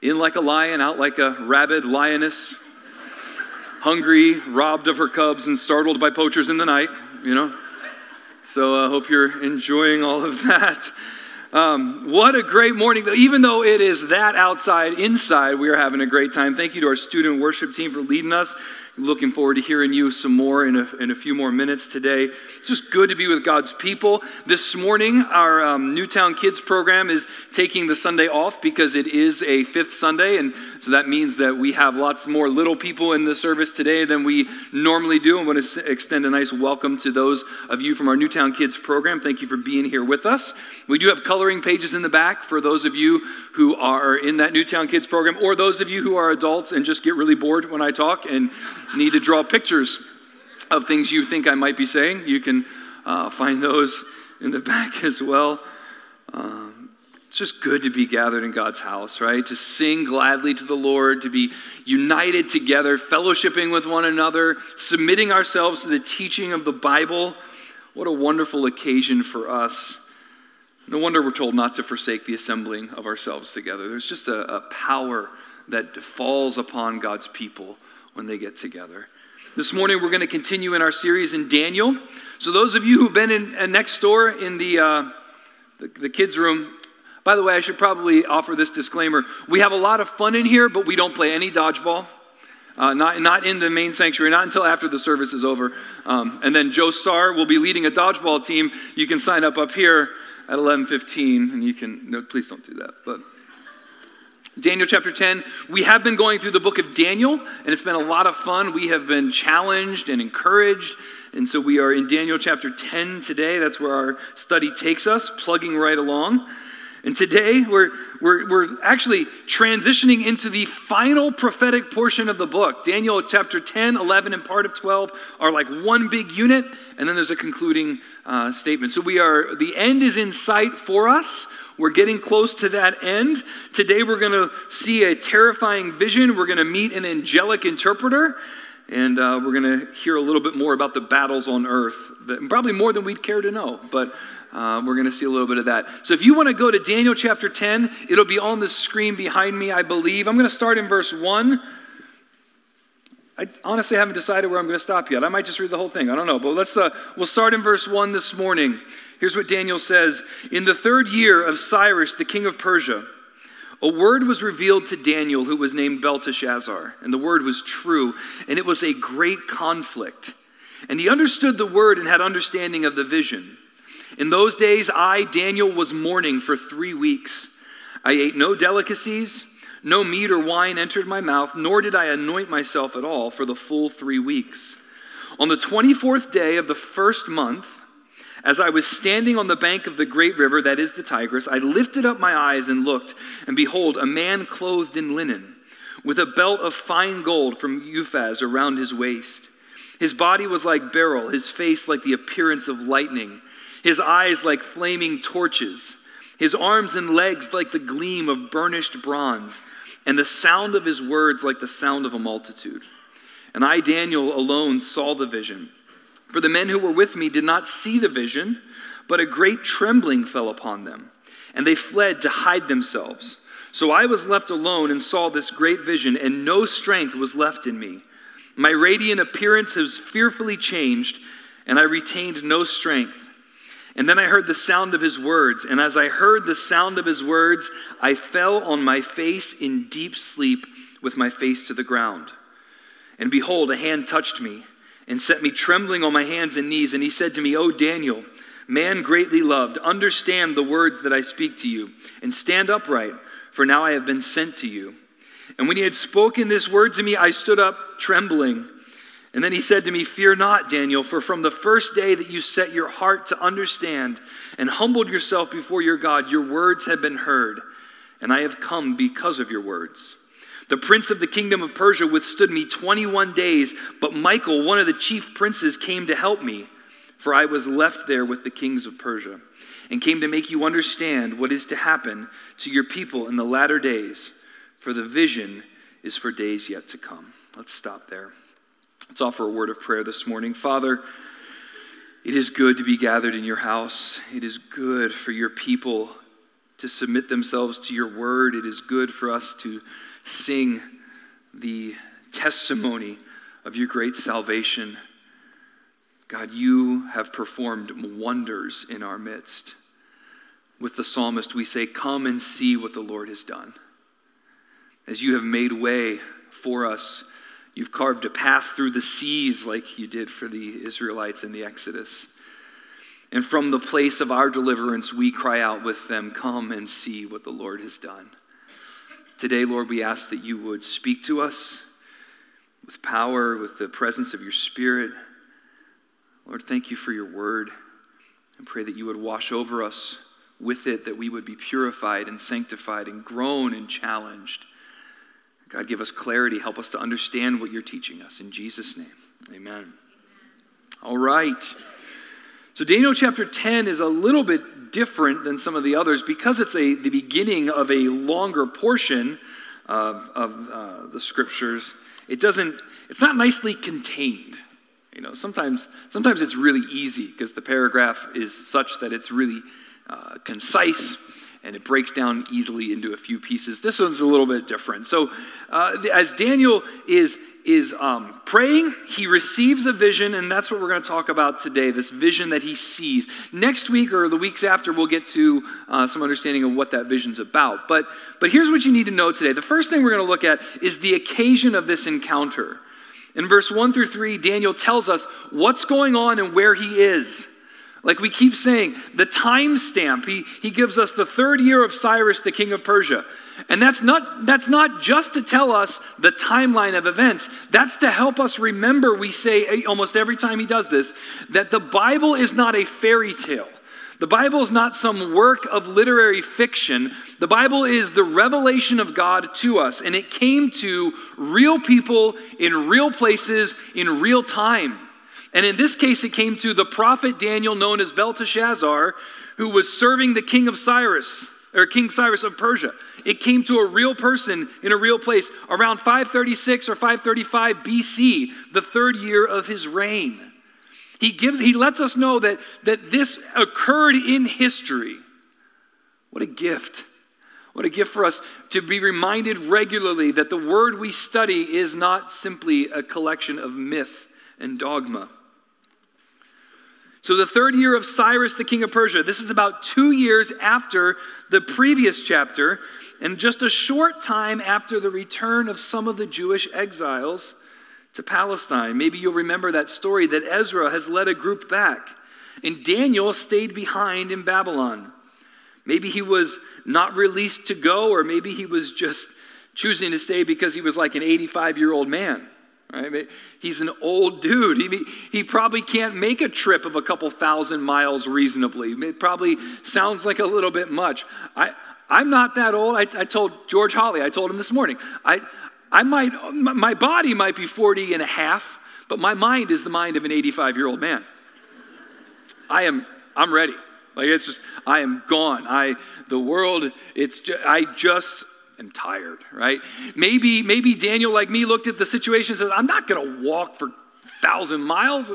in like a lion, out like a rabid lioness, hungry, robbed of her cubs, and startled by poachers in the night, you know. So I uh, hope you're enjoying all of that. Um, what a great morning. Even though it is that outside, inside, we are having a great time. Thank you to our student worship team for leading us. Looking forward to hearing you some more in a, in a few more minutes today. It's just good to be with God's people. This morning, our um, Newtown Kids program is taking the Sunday off because it is a fifth Sunday. And so that means that we have lots more little people in the service today than we normally do. I want to extend a nice welcome to those of you from our Newtown Kids program. Thank you for being here with us. We do have coloring pages in the back for those of you who are in that Newtown Kids program or those of you who are adults and just get really bored when I talk and need to draw pictures of things you think I might be saying, you can uh, find those in the back as well. Um, it's just good to be gathered in God's house, right? To sing gladly to the Lord, to be united together, fellowshipping with one another, submitting ourselves to the teaching of the Bible. What a wonderful occasion for us. No wonder we're told not to forsake the assembling of ourselves together. There's just a, a power that falls upon God's people when they get together. This morning, we're going to continue in our series in Daniel. So, those of you who've been in uh, next door in the, uh, the, the kids' room, by the way, I should probably offer this disclaimer. We have a lot of fun in here, but we don't play any dodgeball. Uh, not, not in the main sanctuary, not until after the service is over. Um, and then Joe Starr will be leading a dodgeball team. You can sign up up here at 11:15, and you can. No, please don't do that. But Daniel chapter 10. We have been going through the book of Daniel, and it's been a lot of fun. We have been challenged and encouraged. And so we are in Daniel chapter 10 today. That's where our study takes us, plugging right along. And today we're, we're, we're actually transitioning into the final prophetic portion of the book. Daniel chapter 10, 11, and part of 12 are like one big unit, and then there's a concluding uh, statement. So we are, the end is in sight for us. We're getting close to that end. Today, we're going to see a terrifying vision. We're going to meet an angelic interpreter, and uh, we're going to hear a little bit more about the battles on earth, that, probably more than we'd care to know, but uh, we're going to see a little bit of that. So, if you want to go to Daniel chapter 10, it'll be on the screen behind me, I believe. I'm going to start in verse 1. I honestly haven't decided where I'm going to stop yet. I might just read the whole thing. I don't know. But let's, uh, we'll start in verse 1 this morning. Here's what Daniel says In the third year of Cyrus, the king of Persia, a word was revealed to Daniel, who was named Belteshazzar. And the word was true, and it was a great conflict. And he understood the word and had understanding of the vision. In those days, I, Daniel, was mourning for three weeks. I ate no delicacies, no meat or wine entered my mouth, nor did I anoint myself at all for the full three weeks. On the 24th day of the first month, as I was standing on the bank of the great river, that is the Tigris, I lifted up my eyes and looked, and behold, a man clothed in linen, with a belt of fine gold from Uphaz around his waist. His body was like beryl, his face like the appearance of lightning, his eyes like flaming torches, his arms and legs like the gleam of burnished bronze, and the sound of his words like the sound of a multitude. And I, Daniel, alone saw the vision. For the men who were with me did not see the vision, but a great trembling fell upon them, and they fled to hide themselves. So I was left alone and saw this great vision, and no strength was left in me. My radiant appearance was fearfully changed, and I retained no strength. And then I heard the sound of his words, and as I heard the sound of his words, I fell on my face in deep sleep with my face to the ground. And behold, a hand touched me and set me trembling on my hands and knees. And he said to me, O Daniel, man greatly loved, understand the words that I speak to you, and stand upright, for now I have been sent to you. And when he had spoken this word to me, I stood up trembling. And then he said to me, Fear not, Daniel, for from the first day that you set your heart to understand and humbled yourself before your God, your words have been heard, and I have come because of your words. The prince of the kingdom of Persia withstood me 21 days, but Michael, one of the chief princes, came to help me, for I was left there with the kings of Persia, and came to make you understand what is to happen to your people in the latter days, for the vision is for days yet to come. Let's stop there. Let's offer a word of prayer this morning. Father, it is good to be gathered in your house. It is good for your people to submit themselves to your word. It is good for us to sing the testimony of your great salvation. God, you have performed wonders in our midst. With the psalmist, we say, Come and see what the Lord has done. As you have made way for us, you've carved a path through the seas like you did for the Israelites in the Exodus. And from the place of our deliverance, we cry out with them, Come and see what the Lord has done. Today, Lord, we ask that you would speak to us with power, with the presence of your Spirit. Lord, thank you for your word. And pray that you would wash over us with it, that we would be purified and sanctified and grown and challenged. God, give us clarity. Help us to understand what you're teaching us. In Jesus' name, amen. All right. So, Daniel chapter 10 is a little bit different than some of the others because it's a, the beginning of a longer portion of, of uh, the scriptures. It doesn't, it's not nicely contained. You know, sometimes, sometimes it's really easy because the paragraph is such that it's really uh, concise and it breaks down easily into a few pieces. This one's a little bit different. So, uh, as Daniel is is um, praying, he receives a vision, and that's what we're going to talk about today. This vision that he sees. Next week or the weeks after, we'll get to uh, some understanding of what that vision's about. But but here's what you need to know today. The first thing we're going to look at is the occasion of this encounter. In verse 1 through 3, Daniel tells us what's going on and where he is. Like we keep saying, the time stamp, he, he gives us the third year of Cyrus, the king of Persia. And that's not, that's not just to tell us the timeline of events, that's to help us remember, we say eh, almost every time he does this, that the Bible is not a fairy tale. The Bible is not some work of literary fiction. The Bible is the revelation of God to us, and it came to real people in real places in real time. And in this case, it came to the prophet Daniel, known as Belteshazzar, who was serving the king of Cyrus, or King Cyrus of Persia. It came to a real person in a real place around 536 or 535 BC, the third year of his reign. He gives he lets us know that, that this occurred in history. What a gift. What a gift for us to be reminded regularly that the word we study is not simply a collection of myth and dogma. So, the third year of Cyrus, the king of Persia, this is about two years after the previous chapter, and just a short time after the return of some of the Jewish exiles to Palestine. Maybe you'll remember that story that Ezra has led a group back, and Daniel stayed behind in Babylon. Maybe he was not released to go, or maybe he was just choosing to stay because he was like an 85 year old man. Right? He's an old dude. He, he probably can't make a trip of a couple thousand miles reasonably. It probably sounds like a little bit much. I, I'm not that old. I, I told George Holly, I told him this morning, I, I might, my body might be 40 and a half, but my mind is the mind of an 85 year old man. I am, I'm ready. Like it's just, I am gone. I, the world, it's, just, I just am tired, right? Maybe, maybe Daniel, like me, looked at the situation and said, I'm not going to walk for thousand miles.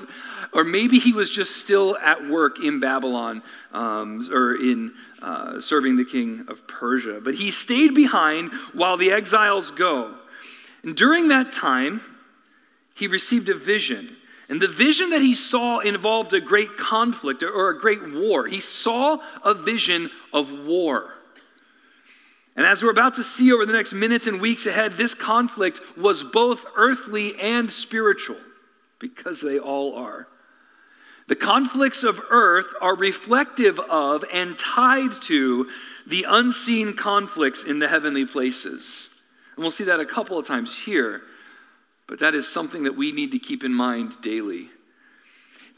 Or maybe he was just still at work in Babylon um, or in uh, serving the king of Persia. But he stayed behind while the exiles go. And during that time, he received a vision. And the vision that he saw involved a great conflict or a great war. He saw a vision of war. And as we're about to see over the next minutes and weeks ahead, this conflict was both earthly and spiritual, because they all are. The conflicts of earth are reflective of and tied to the unseen conflicts in the heavenly places. And we'll see that a couple of times here, but that is something that we need to keep in mind daily.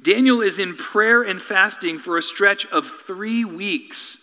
Daniel is in prayer and fasting for a stretch of three weeks.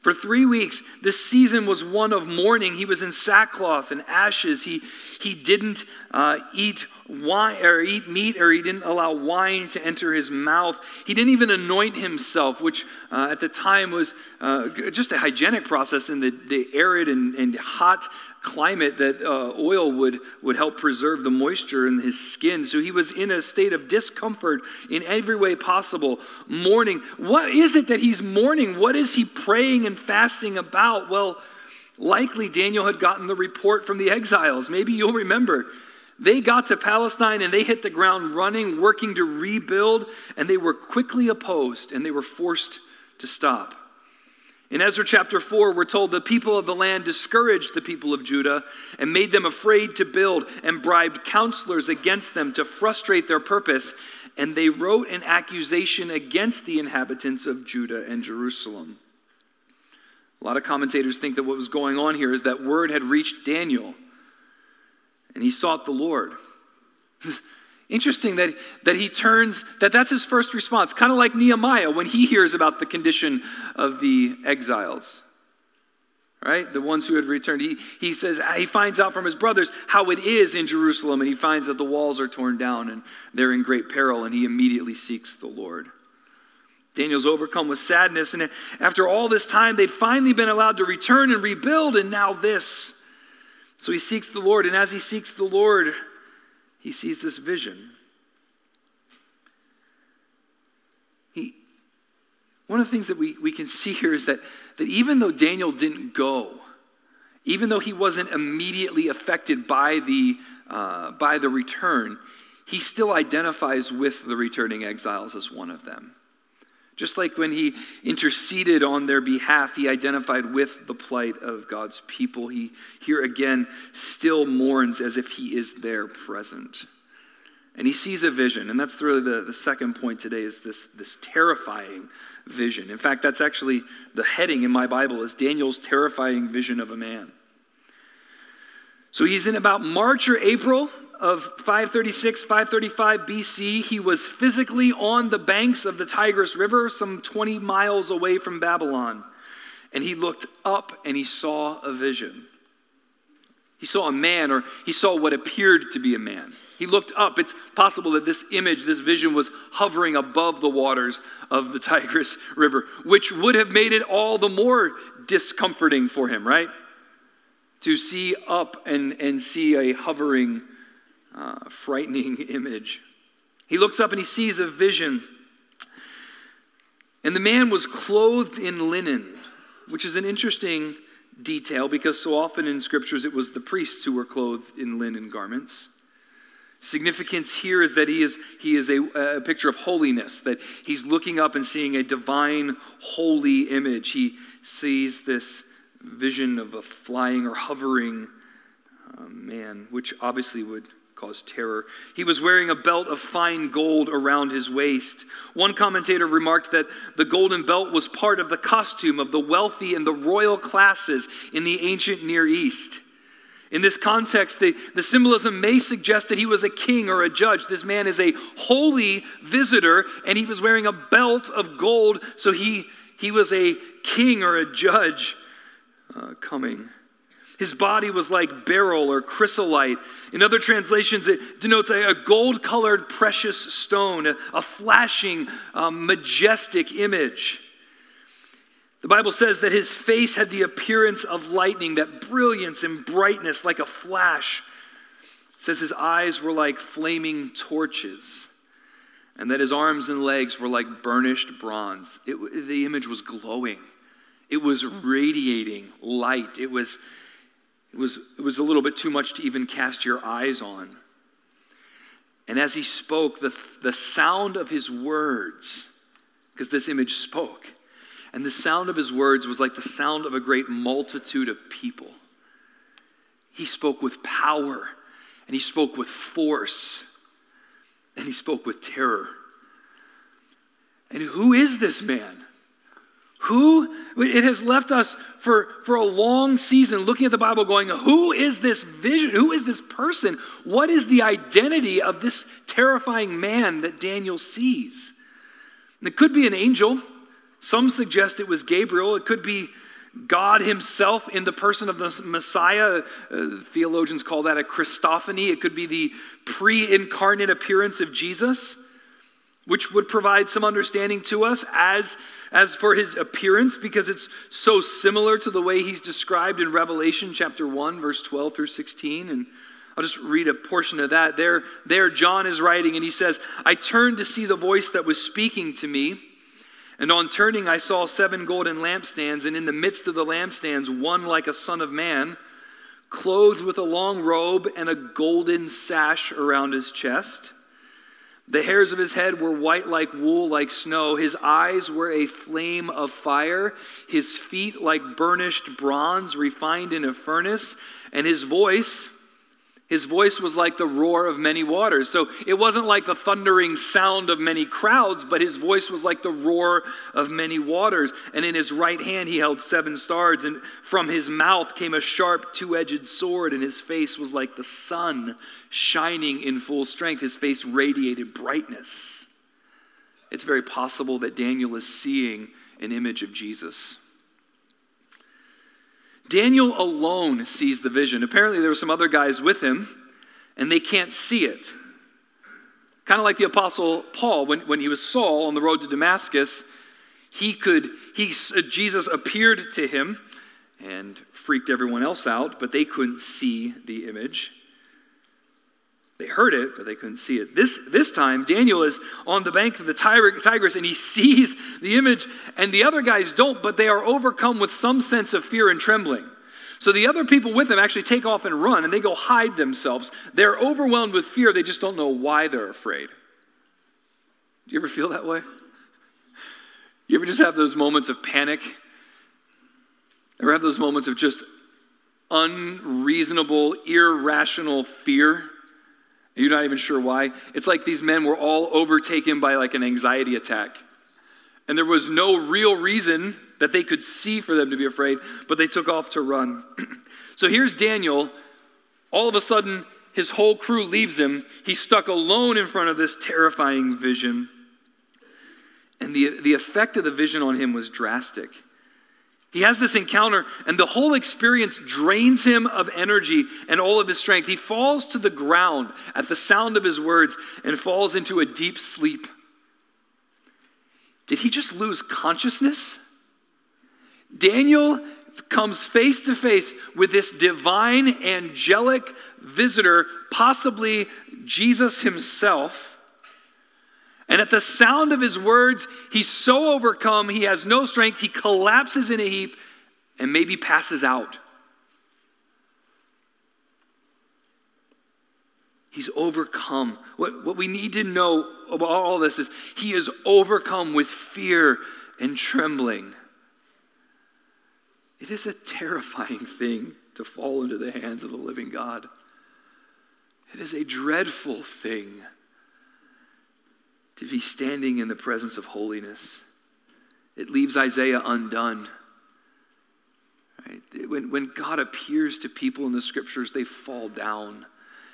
For three weeks, this season was one of mourning. He was in sackcloth and ashes. He, he didn't uh, eat wine or eat meat or he didn't allow wine to enter his mouth. He didn't even anoint himself, which uh, at the time was uh, just a hygienic process in the, the arid and, and hot climate that uh, oil would, would help preserve the moisture in his skin. So he was in a state of discomfort in every way possible, mourning. What is it that he's mourning? What is he praying and fasting about? Well, likely Daniel had gotten the report from the exiles. Maybe you'll remember. They got to Palestine and they hit the ground running, working to rebuild, and they were quickly opposed and they were forced to stop. In Ezra chapter 4, we're told the people of the land discouraged the people of Judah and made them afraid to build and bribed counselors against them to frustrate their purpose. And they wrote an accusation against the inhabitants of Judah and Jerusalem. A lot of commentators think that what was going on here is that word had reached Daniel and he sought the Lord. Interesting that, that he turns, that that's his first response, kind of like Nehemiah when he hears about the condition of the exiles, right? The ones who had returned. He, he says, ah, he finds out from his brothers how it is in Jerusalem, and he finds that the walls are torn down and they're in great peril, and he immediately seeks the Lord. Daniel's overcome with sadness, and after all this time, they'd finally been allowed to return and rebuild, and now this. So he seeks the Lord, and as he seeks the Lord, he sees this vision. He, one of the things that we, we can see here is that, that even though Daniel didn't go, even though he wasn't immediately affected by the, uh, by the return, he still identifies with the returning exiles as one of them. Just like when he interceded on their behalf, he identified with the plight of God's people. He here again still mourns as if he is there present. And he sees a vision. And that's really the, the second point today is this, this terrifying vision. In fact, that's actually the heading in my Bible is Daniel's terrifying vision of a man. So he's in about March or April of 536, 535 BC, he was physically on the banks of the Tigris River, some 20 miles away from Babylon. And he looked up and he saw a vision. He saw a man, or he saw what appeared to be a man. He looked up. It's possible that this image, this vision, was hovering above the waters of the Tigris River, which would have made it all the more discomforting for him, right? To see up and, and see a hovering uh, frightening image. He looks up and he sees a vision. And the man was clothed in linen, which is an interesting detail because so often in scriptures it was the priests who were clothed in linen garments. Significance here is that he is, he is a, a picture of holiness, that he's looking up and seeing a divine, holy image. He sees this vision of a flying or hovering uh, man, which obviously would caused terror. He was wearing a belt of fine gold around his waist. One commentator remarked that the golden belt was part of the costume of the wealthy and the royal classes in the ancient Near East. In this context, the, the symbolism may suggest that he was a king or a judge. This man is a holy visitor, and he was wearing a belt of gold, so he, he was a king or a judge uh, coming. His body was like beryl or chrysolite. In other translations, it denotes a, gold colored precious stone, a, a flashing, um, majestic image. The Bible says that his face had the appearance of lightning, that brilliance and brightness like a flash. It says his eyes were like flaming torches, and that his arms and legs were like burnished bronze. It, the image was glowing, it was radiating light. It was it was, it was a little bit too much to even cast your eyes on. And as he spoke, the, the sound of his words, because this image spoke, and the sound of his words was like the sound of a great multitude of people. He spoke with power, and he spoke with force, and he spoke with terror. And who is this man? Who, it has left us for, for a long season looking at the Bible going, who is this vision? Who is this person? What is the identity of this terrifying man that Daniel sees? And it could be an angel. Some suggest it was Gabriel. It could be God Himself in the person of the Messiah. Uh, theologians call that a Christophany. It could be the pre incarnate appearance of Jesus, which would provide some understanding to us as, as for His appearance, because it's so similar to the way He's described in Revelation chapter 1, verse 12 through 16. And I'll just read a portion of that. There, there John is writing, and he says, I turned to see the voice that was speaking to me. And on turning, I saw seven golden lampstands, and in the midst of the lampstands, one like a son of man, clothed with a long robe and a golden sash around his chest. The hairs of his head were white like wool, like snow. His eyes were a flame of fire. His feet like burnished bronze refined in a furnace. And his voice his voice was like the roar of many waters. So it wasn't like the thundering sound of many crowds, but his voice was like the roar of many waters. And in his right hand he held seven stars, and from his mouth came a sharp two edged sword, and his face was like the sun shining in full strength. His face radiated brightness. It's very possible that Daniel is seeing an image of Jesus. Daniel alone sees the vision. Apparently, there were some other guys with him, and they can't see it. Kind of like the Apostle Paul, when, when he was Saul on the road to Damascus, he could, he, uh, Jesus appeared to him and freaked everyone else out, but they couldn't see the image. They heard it, but they couldn't see it. This, this time, Daniel is on the bank of the Tigris and he sees the image, and the other guys don't, but they are overcome with some sense of fear and trembling. So the other people with him actually take off and run, and they go hide themselves. They're overwhelmed with fear, they just don't know why they're afraid. Do you ever feel that way? You ever just have those moments of panic? Ever have those moments of just unreasonable, irrational fear? You're not even sure why. It's like these men were all overtaken by like an anxiety attack. And there was no real reason that they could see for them to be afraid, but they took off to run. so here's Daniel. All of a sudden, his whole crew leaves him. He's stuck alone in front of this terrifying vision. And the, the effect of the vision on him was drastic. He has this encounter, and the whole experience drains him of energy and all of his strength. He falls to the ground at the sound of his words and falls into a deep sleep. Did he just lose consciousness? Daniel comes face to face with this divine angelic visitor, possibly Jesus himself. And at the sound of his words, he's so overcome, he has no strength, he collapses in a heap and maybe passes out. He's overcome. What, what we need to know about all this is he is overcome with fear and trembling. It is a terrifying thing to fall into the hands of the living God. It is a dreadful thing to be standing in the presence of holiness. It leaves Isaiah undone. Right? When, when God appears to people in the scriptures, they fall down.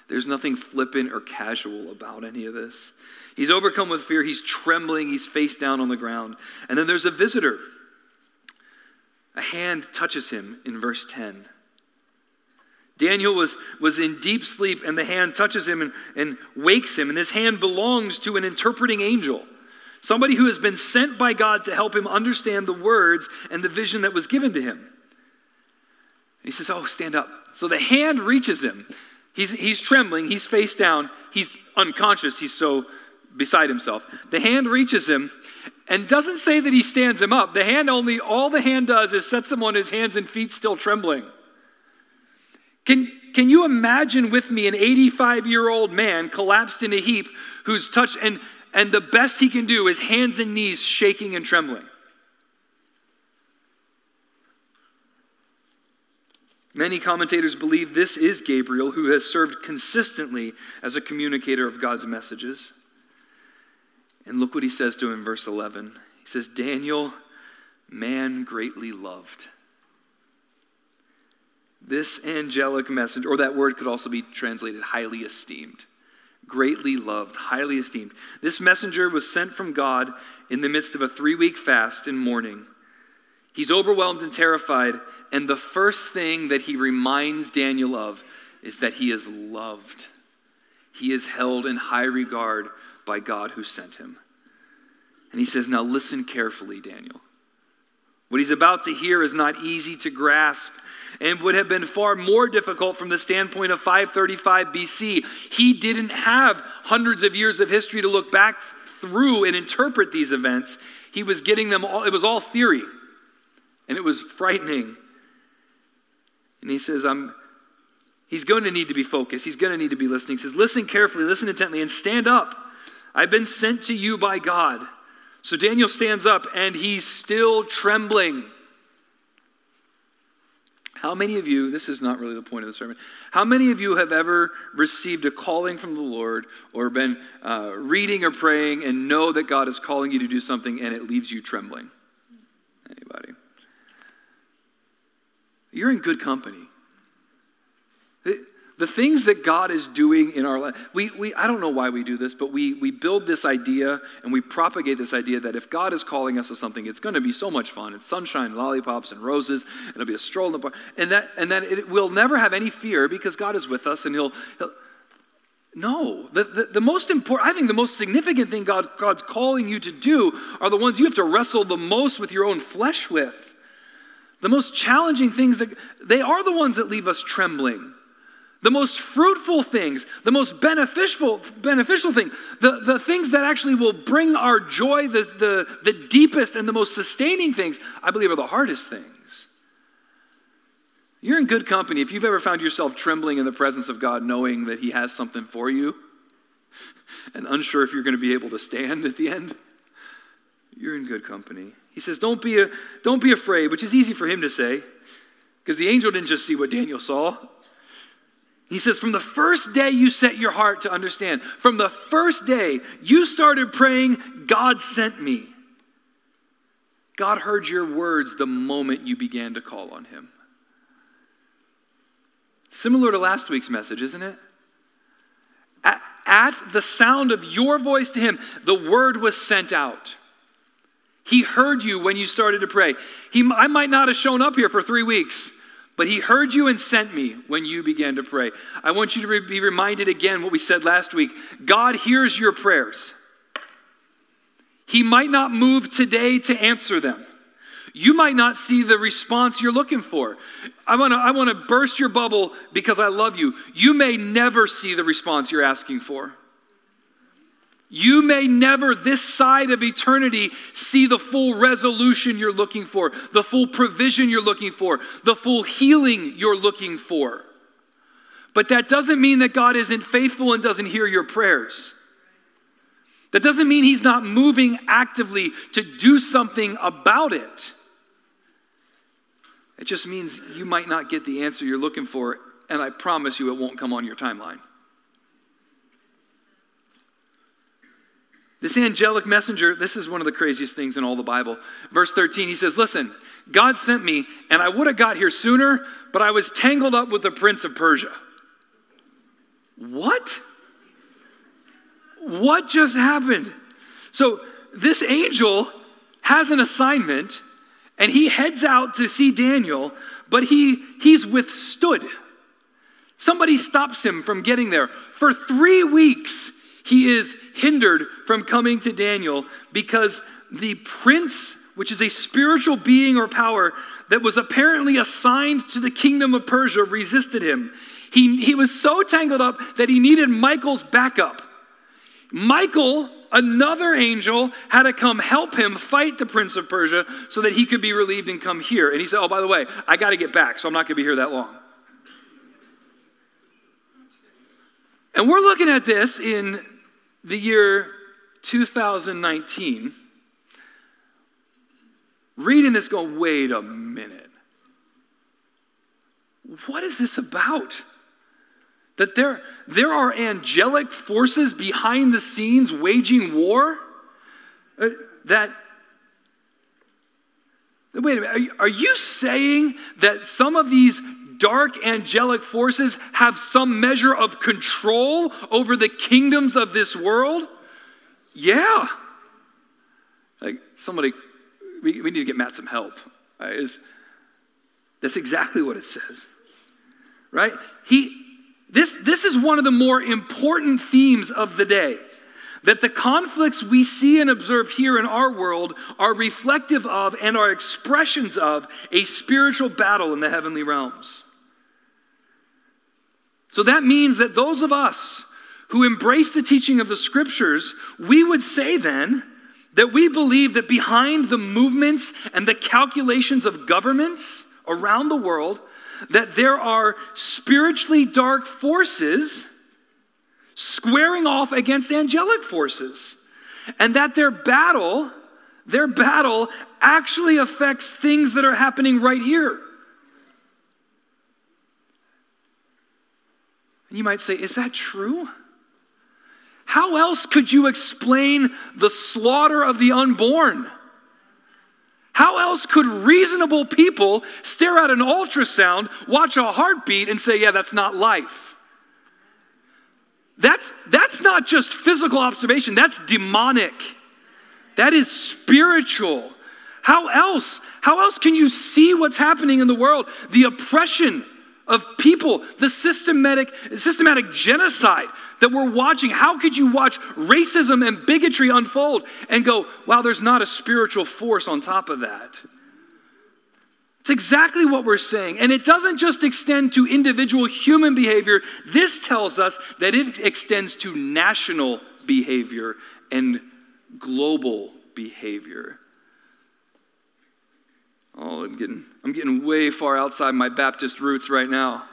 There's nothing flippant or casual about any of this. He's overcome with fear. He's trembling. He's face down on the ground. And then there's a visitor. A hand touches him in verse 10. Daniel was, was in deep sleep, and the hand touches him and, and wakes him. And this hand belongs to an interpreting angel, somebody who has been sent by God to help him understand the words and the vision that was given to him. And he says, Oh, stand up. So the hand reaches him. He's, he's trembling, he's face down, he's unconscious, he's so beside himself. The hand reaches him and doesn't say that he stands him up. The hand only, all the hand does is sets him on his hands and feet, still trembling. Can, can you imagine with me an 85 year old man collapsed in a heap who's touched, and, and the best he can do is hands and knees shaking and trembling? Many commentators believe this is Gabriel, who has served consistently as a communicator of God's messages. And look what he says to him verse 11. He says, Daniel, man greatly loved. This angelic messenger, or that word could also be translated highly esteemed, greatly loved, highly esteemed. This messenger was sent from God in the midst of a three week fast and mourning. He's overwhelmed and terrified. And the first thing that he reminds Daniel of is that he is loved. He is held in high regard by God who sent him. And he says, Now listen carefully, Daniel. What he's about to hear is not easy to grasp and would have been far more difficult from the standpoint of 535 BC. He didn't have hundreds of years of history to look back through and interpret these events. He was getting them all, it was all theory, and it was frightening. And he says, I'm. He's going to need to be focused. He's going to need to be listening. He says, Listen carefully, listen intently, and stand up. I've been sent to you by God. So Daniel stands up and he's still trembling. How many of you, this is not really the point of the sermon, how many of you have ever received a calling from the Lord or been uh, reading or praying and know that God is calling you to do something and it leaves you trembling? Anybody? You're in good company. The things that God is doing in our life, we, we, I don't know why we do this, but we, we build this idea and we propagate this idea that if God is calling us to something, it's going to be so much fun. It's sunshine, lollipops, and roses. And it'll be a stroll in the park. And that, and that it will never have any fear because God is with us and He'll. he'll no, the, the, the, most important, I think the most significant thing God, God's calling you to do are the ones you have to wrestle the most with your own flesh with. The most challenging things that they are the ones that leave us trembling the most fruitful things, the most beneficial, beneficial thing, the, the things that actually will bring our joy, the, the, the deepest and the most sustaining things, I believe are the hardest things. You're in good company if you've ever found yourself trembling in the presence of God, knowing that He has something for you and unsure if you're going to be able to stand at the end. You're in good company. He says, Don't be, a, don't be afraid, which is easy for him to say, because the angel didn't just see what Daniel saw. He says, from the first day you set your heart to understand, from the first day you started praying, God sent me. God heard your words the moment you began to call on Him. Similar to last week's message, isn't it? At, at, the sound of your voice to Him, the word was sent out. He heard you when you started to pray. He, I might not have shown up here for three weeks. But he heard you and sent me when you began to pray. I want you to be reminded again what we said last week. God hears your prayers. He might not move today to answer them. You might not see the response you're looking for. I want to I want to burst your bubble because I love you. You may never see the response you're asking for. You may never, this side of eternity, see the full resolution you're looking for, the full provision you're looking for, the full healing you're looking for. But that doesn't mean that God isn't faithful and doesn't hear your prayers. That doesn't mean He's not moving actively to do something about it. It just means you might not get the answer you're looking for, and I promise you it won't come on your timeline. This angelic messenger, this is one of the craziest things in all the Bible. Verse 13, he says, Listen, God sent me, and I would have got here sooner, but I was tangled up with the prince of Persia. What? What just happened? So, this angel has an assignment, and he heads out to see Daniel, but he, he's withstood. Somebody stops him from getting there. For three weeks, he is hindered from coming to Daniel because the prince, which is a spiritual being or power that was apparently assigned to the kingdom of Persia, resisted him. He, he was so tangled up that he needed Michael's backup. Michael, another angel, had to come help him fight the prince of Persia so that he could be relieved and come here. And he said, Oh, by the way, I got to get back, so I'm not going to be here that long. And we're looking at this in the year 2019, reading this going, wait a minute. What is this about? That there, there are angelic forces behind the scenes waging war? Uh, that, wait a minute, are you, are you saying that some of these dark angelic forces have some measure of control over the kingdoms of this world? Yeah. Like somebody, we, we need to get Matt some help. uh, is that's exactly what it says. Right? He this this is one of the more important themes of the day. That the conflicts we see and observe here in our world are reflective of and are expressions of a spiritual battle in the heavenly realms. So that means that those of us who embrace the teaching of the scriptures, we would say then that we believe that behind the movements and the calculations of governments around the world, that there are spiritually dark forces squaring off against angelic forces, and that their battle, their battle actually affects things that are happening right here. You might say, is that true? How else could you explain the slaughter of the unborn? How else could reasonable people stare at an ultrasound, watch a heartbeat, and say, yeah, that's not life? That's, that's not just physical observation, that's demonic. That is spiritual. How else? How else can you see what's happening in the world? The oppression, of people, the systematic, systematic genocide that we're watching. How could you watch racism and bigotry unfold and go, wow, there's not a spiritual force on top of that? It's exactly what we're saying. And it doesn't just extend to individual human behavior, this tells us that it extends to national behavior and global behavior. Oh, I'm getting, I'm getting way far outside my Baptist roots right now.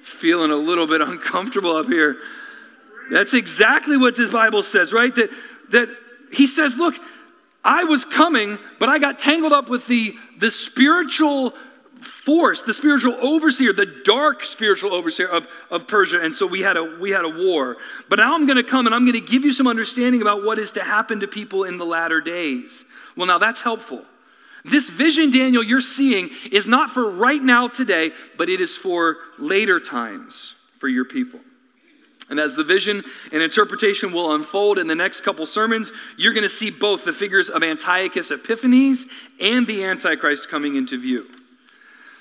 Feeling a little bit uncomfortable up here. That's exactly what this Bible says, right? That, that he says, look, I was coming, but I got tangled up with the, the spiritual force, the spiritual overseer, the dark spiritual overseer of, of Persia. And so we had, a, we had a war. But now I'm going to come and I'm going to give you some understanding about what is to happen to people in the latter days. Well, now that's helpful. This vision, Daniel, you're seeing is not for right now today, but it is for later times for your people. And as the vision and interpretation will unfold in the next couple sermons, you're going to see both the figures of Antiochus Epiphanes and the Antichrist coming into view.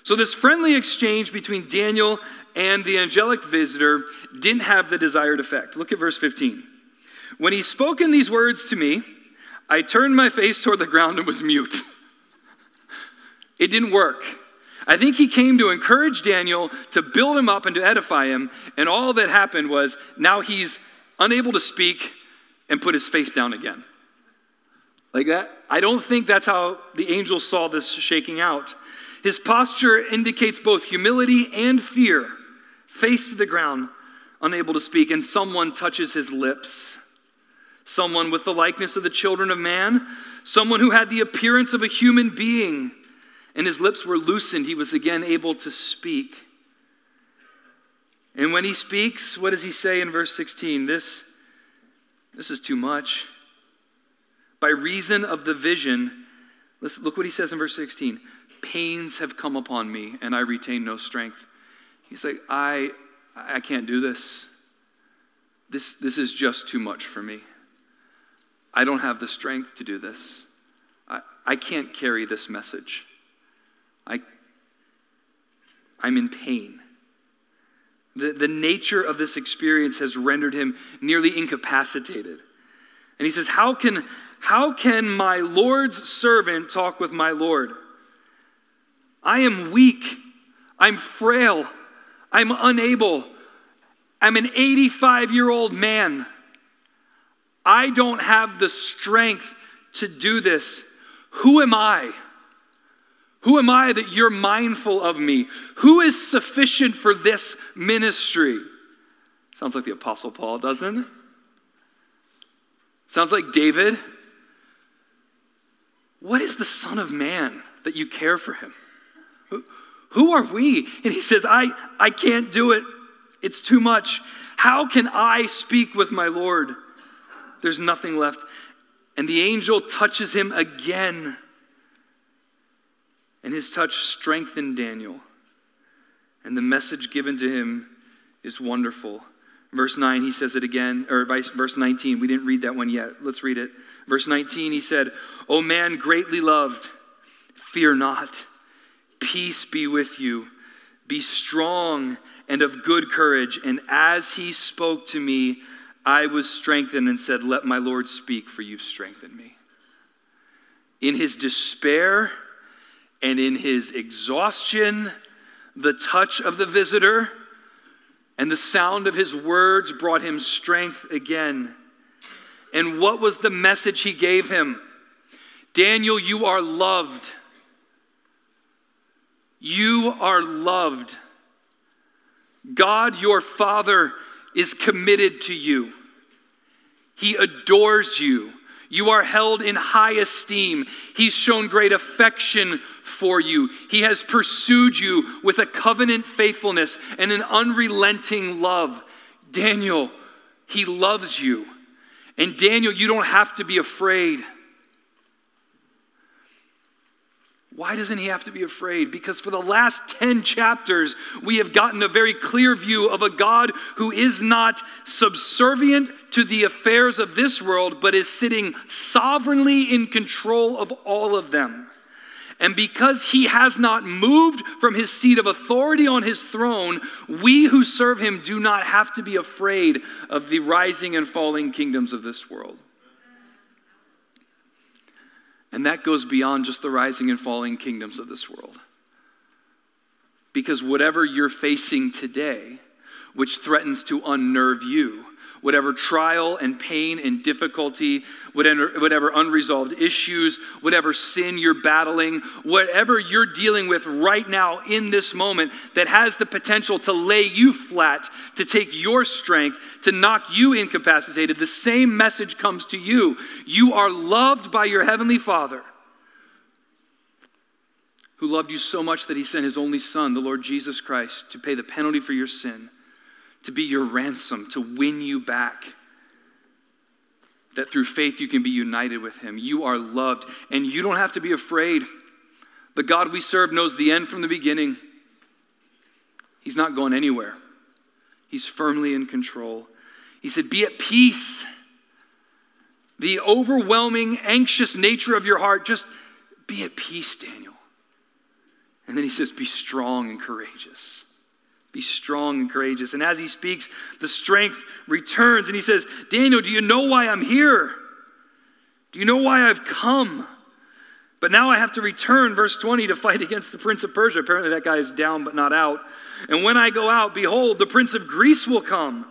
So, this friendly exchange between Daniel and the angelic visitor didn't have the desired effect. Look at verse 15. When he spoken these words to me, I turned my face toward the ground and was mute. It didn't work. I think he came to encourage Daniel, to build him up and to edify him. And all that happened was now he's unable to speak and put his face down again. Like that? I don't think that's how the angel saw this shaking out. His posture indicates both humility and fear, face to the ground, unable to speak, and someone touches his lips. Someone with the likeness of the children of man, someone who had the appearance of a human being and his lips were loosened, he was again able to speak. And when he speaks, what does he say in verse 16? This, this is too much. By reason of the vision, look what he says in verse 16 pains have come upon me, and I retain no strength. He's like, I, I can't do this. This, this is just too much for me. I don't have the strength to do this. I, I can't carry this message. I, I'm in pain. The, the nature of this experience has rendered him nearly incapacitated. And he says, How can, how can my Lord's servant talk with my Lord? I am weak. I'm frail. I'm unable. I'm an 85 year old man. I don't have the strength to do this. Who am I? Who am I that you're mindful of me? Who is sufficient for this ministry? Sounds like the Apostle Paul, doesn't it? Sounds like David. What is the Son of Man that you care for him? Who are we? And he says, I, I can't do it. It's too much. How can I speak with my Lord? There's nothing left. And the angel touches him again and his touch strengthened Daniel. And the message given to him is wonderful. Verse 9, he says it again, or verse 19. We didn't read that one yet. Let's read it. Verse 19, he said, O man greatly loved, Fear not. Peace be with you. Be strong and of good courage. And as he spoke to me, I was strengthened and said, Let my Lord speak, for you've strengthened me. In his despair and in his exhaustion, the touch of the visitor and the sound of his words brought him strength again. And what was the message he gave him? Daniel, you are loved. You are loved. God, your Father, is committed to you. He adores you. You are held in high esteem. He's shown great affection for you. He has pursued you with a covenant faithfulness and an unrelenting love. Daniel, he loves you. And Daniel, you don't have to be afraid. Why doesn't he have to be afraid? Because for the last 10 chapters, we have gotten a very clear view of a God who is not subservient to the affairs of this world, but is sitting sovereignly in control of all of them. And because he has not moved from his seat of authority on his throne, we who serve him do not have to be afraid of the rising and falling kingdoms of this world. And that goes beyond just the rising and falling kingdoms of this world. Because whatever you're facing today, which threatens to unnerve you, whatever trial and pain and difficulty, whatever, whatever unresolved issues, whatever sin you're battling, whatever you're dealing with right now in this moment that has the potential to lay you flat, to take your strength, to knock you incapacitated, the same message comes to you. You are loved by your Heavenly Father who loved you so much that he sent his only Son, the Lord Jesus Christ, to pay the penalty for your sin to be your ransom, to win you back. That through faith you can be united with Him. You are loved, and you don't have to be afraid. The God we serve knows the end from the beginning. He's not going anywhere, He's firmly in control. He said, Be at peace. The overwhelming, anxious nature of your heart, just be at peace, Daniel. And then he says, Be strong and courageous. Be strong and courageous. And as he speaks, the strength returns. And he says, Daniel, do you know why I'm here? Do you know why I've come? But now I have to return, verse 20, to fight against the prince of Persia. Apparently, that guy is down but not out. And when I go out, behold, the prince of Greece will come.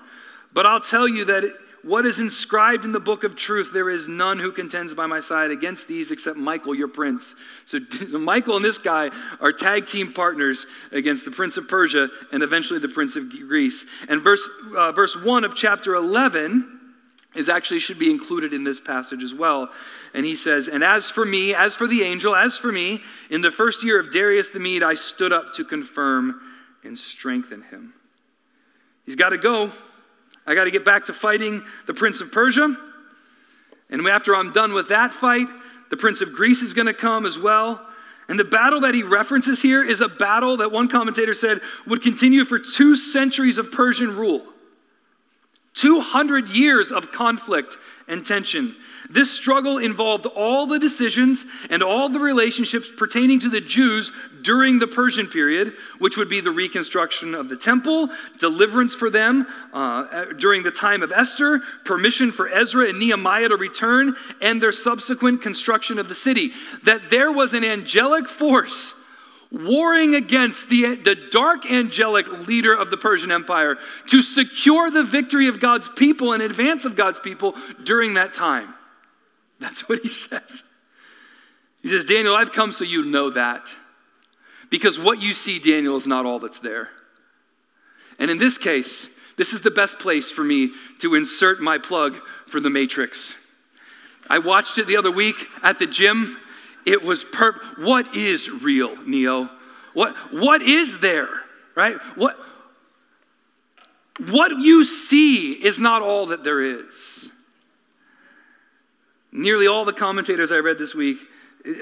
But I'll tell you that what is inscribed in the book of truth, there is none who contends by my side against these except Michael, your prince. So, Michael and this guy are tag team partners against the prince of Persia and eventually the prince of Greece. And verse, uh, verse 1 of chapter 11 is actually should be included in this passage as well. And he says, And as for me, as for the angel, as for me, in the first year of Darius the Mede, I stood up to confirm and strengthen him. He's got to go. I got to get back to fighting the prince of Persia. And after I'm done with that fight, the prince of Greece is going to come as well. And the battle that he references here is a battle that one commentator said would continue for two centuries of Persian rule. 200 years of conflict and tension. This struggle involved all the decisions and all the relationships pertaining to the Jews during the Persian period, which would be the reconstruction of the temple, deliverance for them uh, during the time of Esther, permission for Ezra and Nehemiah to return, and their subsequent construction of the city. That there was an angelic force warring against the, the dark angelic leader of the Persian Empire to secure the victory of God's people in advance of God's people during that time. That's what he says. He says, Daniel, I've come so you know that. Because what you see, Daniel, is not all that's there. And in this case, this is the best place for me to insert my plug for The Matrix. I watched it the other week at the gym. It was per what is real, Neo? What what is there? Right? What what you see is not all that there is. Nearly all the commentators I read this week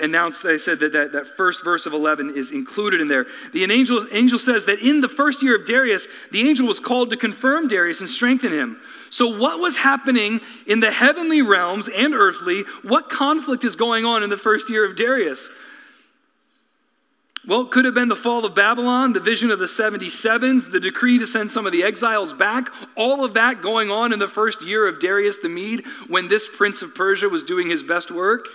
announced, they said that, that that first verse of 11 is included in there. The angel, angel says that in the first year of Darius, the angel was called to confirm Darius and strengthen him. So, what was happening in the heavenly realms and earthly? What conflict is going on in the first year of Darius? Well, it could have been the fall of Babylon, the vision of the 77s, the decree to send some of the exiles back, all of that going on in the first year of Darius the Mede when this prince of Persia was doing his best work.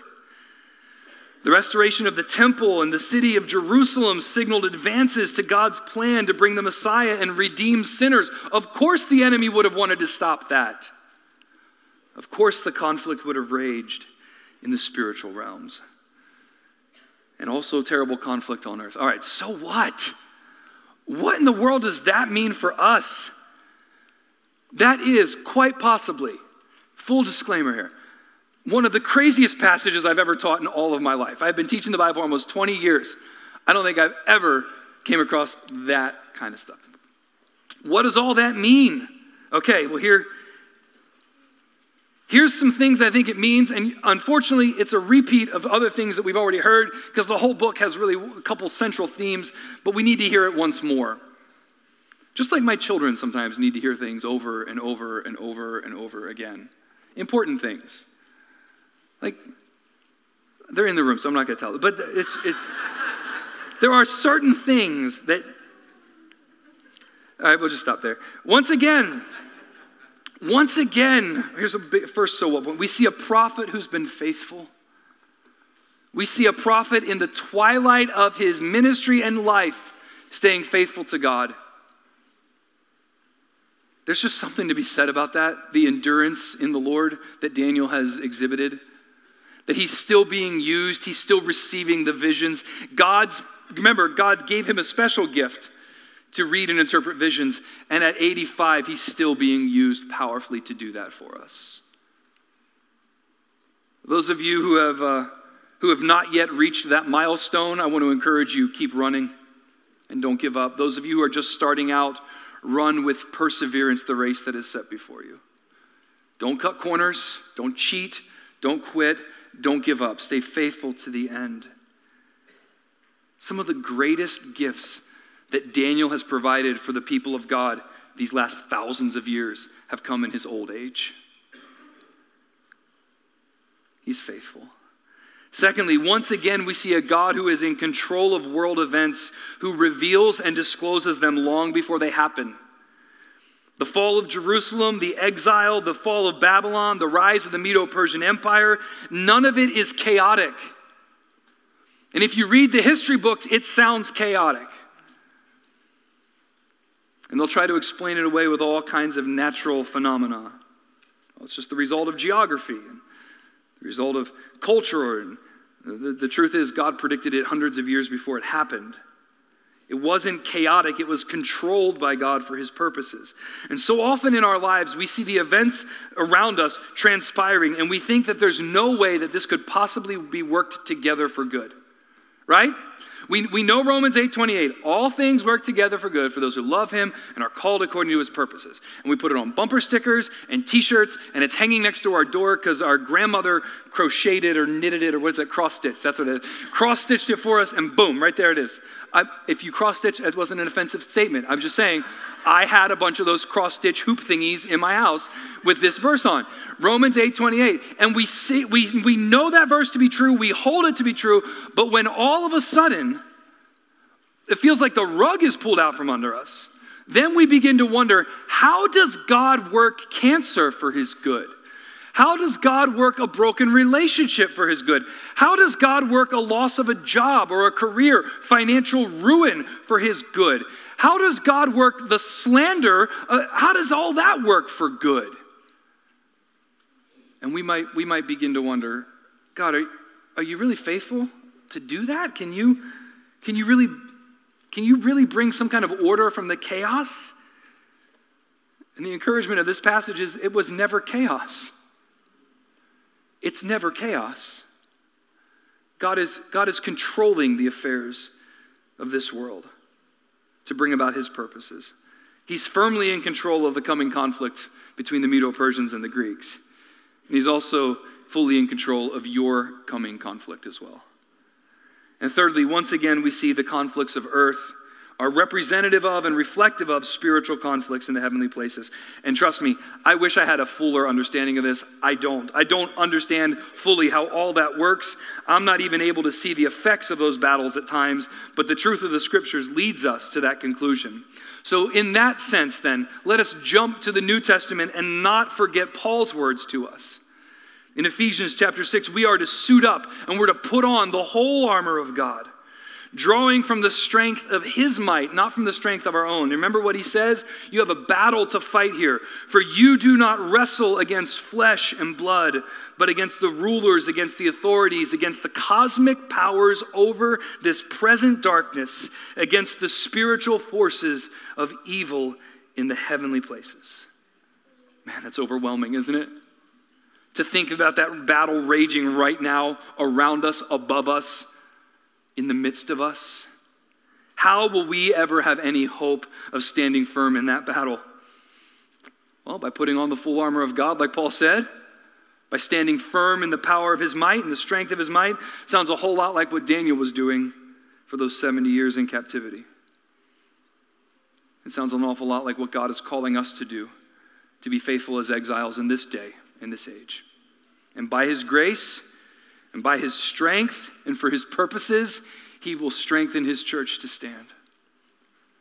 The restoration of the temple and the city of Jerusalem signaled advances to God's plan to bring the Messiah and redeem sinners. Of course, the enemy would have wanted to stop that. Of course, the conflict would have raged in the spiritual realms and also terrible conflict on earth. All right, so what? What in the world does that mean for us? That is quite possibly, full disclaimer here, one of the craziest passages I've ever taught in all of my life. I've been teaching the Bible for almost 20 years. I don't think I've ever came across that kind of stuff. What does all that mean? Okay, well, here, Here's some things I think it means, and unfortunately, it's a repeat of other things that we've already heard because the whole book has really a couple central themes, but we need to hear it once more. Just like my children sometimes need to hear things over and over and over and over again. Important things. Like, they're in the room, so I'm not going to tell them, but it's, it's, there are certain things that, all right, we'll just stop there. Once again, once again, here's a big, first so what? We see a prophet who's been faithful. We see a prophet in the twilight of his ministry and life staying faithful to God. There's just something to be said about that, the endurance in the Lord that Daniel has exhibited. That he's still being used, he's still receiving the visions. God's, remember, God gave him a special gift to read and interpret visions. And at 85, he's still being used powerfully to do that for us. Those of you who have, uh, who have not yet reached that milestone, I want to encourage you keep running and don't give up. Those of you who are just starting out, run with perseverance the race that is set before you. Don't cut corners, don't cheat, don't quit, don't give up. Stay faithful to the end. Some of the greatest gifts that Daniel has provided for the people of God these last thousands of years have come in his old age. He's faithful. Secondly, once again, we see a God who is in control of world events, who reveals and discloses them long before they happen. The fall of Jerusalem, the exile, the fall of Babylon, the rise of the Medo Persian Empire, none of it is chaotic. And if you read the history books, it sounds chaotic. And they'll try to explain it away with all kinds of natural phenomena. Well, it's just the result of geography and the result of culture. And the, the truth is, God predicted it hundreds of years before it happened. It wasn't chaotic, it was controlled by God for his purposes. And so often in our lives, we see the events around us transpiring, and we think that there's no way that this could possibly be worked together for good. Right? We, we know Romans 8 28. All things work together for good for those who love him and are called according to his purposes. And we put it on bumper stickers and t shirts, and it's hanging next to our door because our grandmother crocheted it or knitted it, or what is it? cross stitched? That's what it is. Cross stitched it for us, and boom, right there it is. I, if you cross stitch, it wasn't an offensive statement. I'm just saying, I had a bunch of those cross stitch hoop thingies in my house with this verse on Romans 8 28. And we, see, we, we know that verse to be true, we hold it to be true, but when all of a sudden it feels like the rug is pulled out from under us, then we begin to wonder how does God work cancer for his good? How does God work a broken relationship for his good? How does God work a loss of a job or a career, financial ruin for his good? How does God work the slander? Uh, how does all that work for good? And we might, we might begin to wonder God, are, are you really faithful to do that? Can you, can, you really, can you really bring some kind of order from the chaos? And the encouragement of this passage is it was never chaos. It's never chaos. God is, God is controlling the affairs of this world to bring about his purposes. He's firmly in control of the coming conflict between the Medo Persians and the Greeks. And he's also fully in control of your coming conflict as well. And thirdly, once again, we see the conflicts of earth are representative of and reflective of spiritual conflicts in the heavenly places. And trust me, I wish I had a fuller understanding of this. I don't. I don't understand fully how all that works. I'm not even able to see the effects of those battles at times, but the truth of the scriptures leads us to that conclusion. So, in that sense, then, let us jump to the New Testament and not forget Paul's words to us. In Ephesians chapter 6, we are to suit up and we're to put on the whole armor of God drawing from the strength of his might, not from the strength of our own. Remember what he says? You have a battle to fight here. For you do not wrestle against flesh and blood, but against the rulers, against the authorities, against the cosmic powers over this present darkness, against the spiritual forces of evil in the heavenly places. Man, that's overwhelming, isn't it? To think about that battle raging right now around us, above us in the midst of us? How will we ever have any hope of standing firm in that battle? Well, by putting on the full armor of God, like Paul said, by standing firm in the power of his might and the strength of his might. Sounds a whole lot like what Daniel was doing for those 70 years in captivity. It sounds an awful lot like what God is calling us to do, to be faithful as exiles in this day, in this age. And by his grace, and by his strength and for his purposes, he will strengthen his church to stand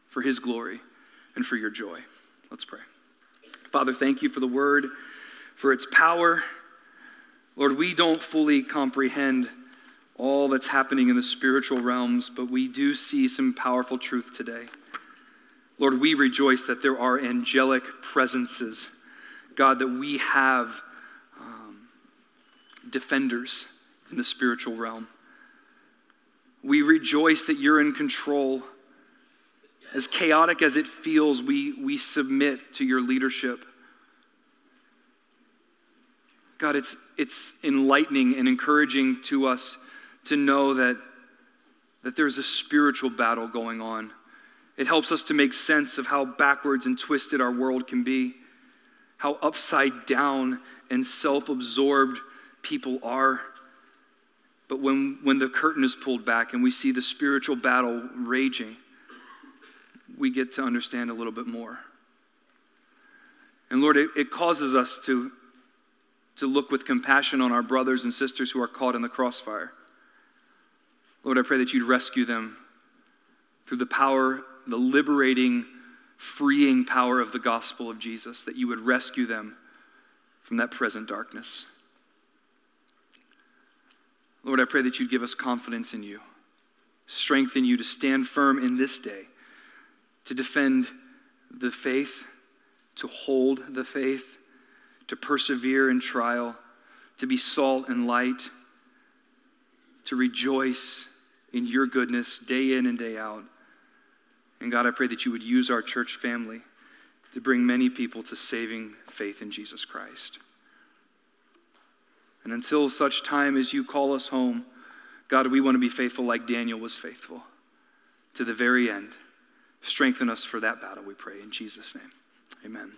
for his glory and for your joy. Let's pray. Father, thank you for the word, for its power. Lord, we don't fully comprehend all that's happening in the spiritual realms, but we do see some powerful truth today. Lord, we rejoice that there are angelic presences, God, that we have um, defenders in the spiritual realm. We rejoice that you're in control. As chaotic as it feels, we, we submit to your leadership. God, it's, it's enlightening and encouraging to us to know that, that there's a spiritual battle going on. It helps us to make sense of how backwards and twisted our world can be, how upside down and self absorbed people are. But when, when the curtain is pulled back and we see the spiritual battle raging, we get to understand a little bit more. And Lord, it, it causes us to, to look with compassion on our brothers and sisters who are caught in the crossfire. Lord, I pray that you'd rescue them through the power, the liberating, freeing power of the gospel of Jesus, that you would rescue them from that present darkness. Lord, I pray that you'd give us confidence in you, strengthen you to stand firm in this day, to defend the faith, to hold the faith, to persevere in trial, to be salt and light, to rejoice in your goodness day in and day out. And God, I pray that you would use our church family to bring many people to saving faith in Jesus Christ. And until such time as you call us home, God, we want to be faithful like Daniel was faithful to the very end. Strengthen us for that battle, we pray. In Jesus' name, amen.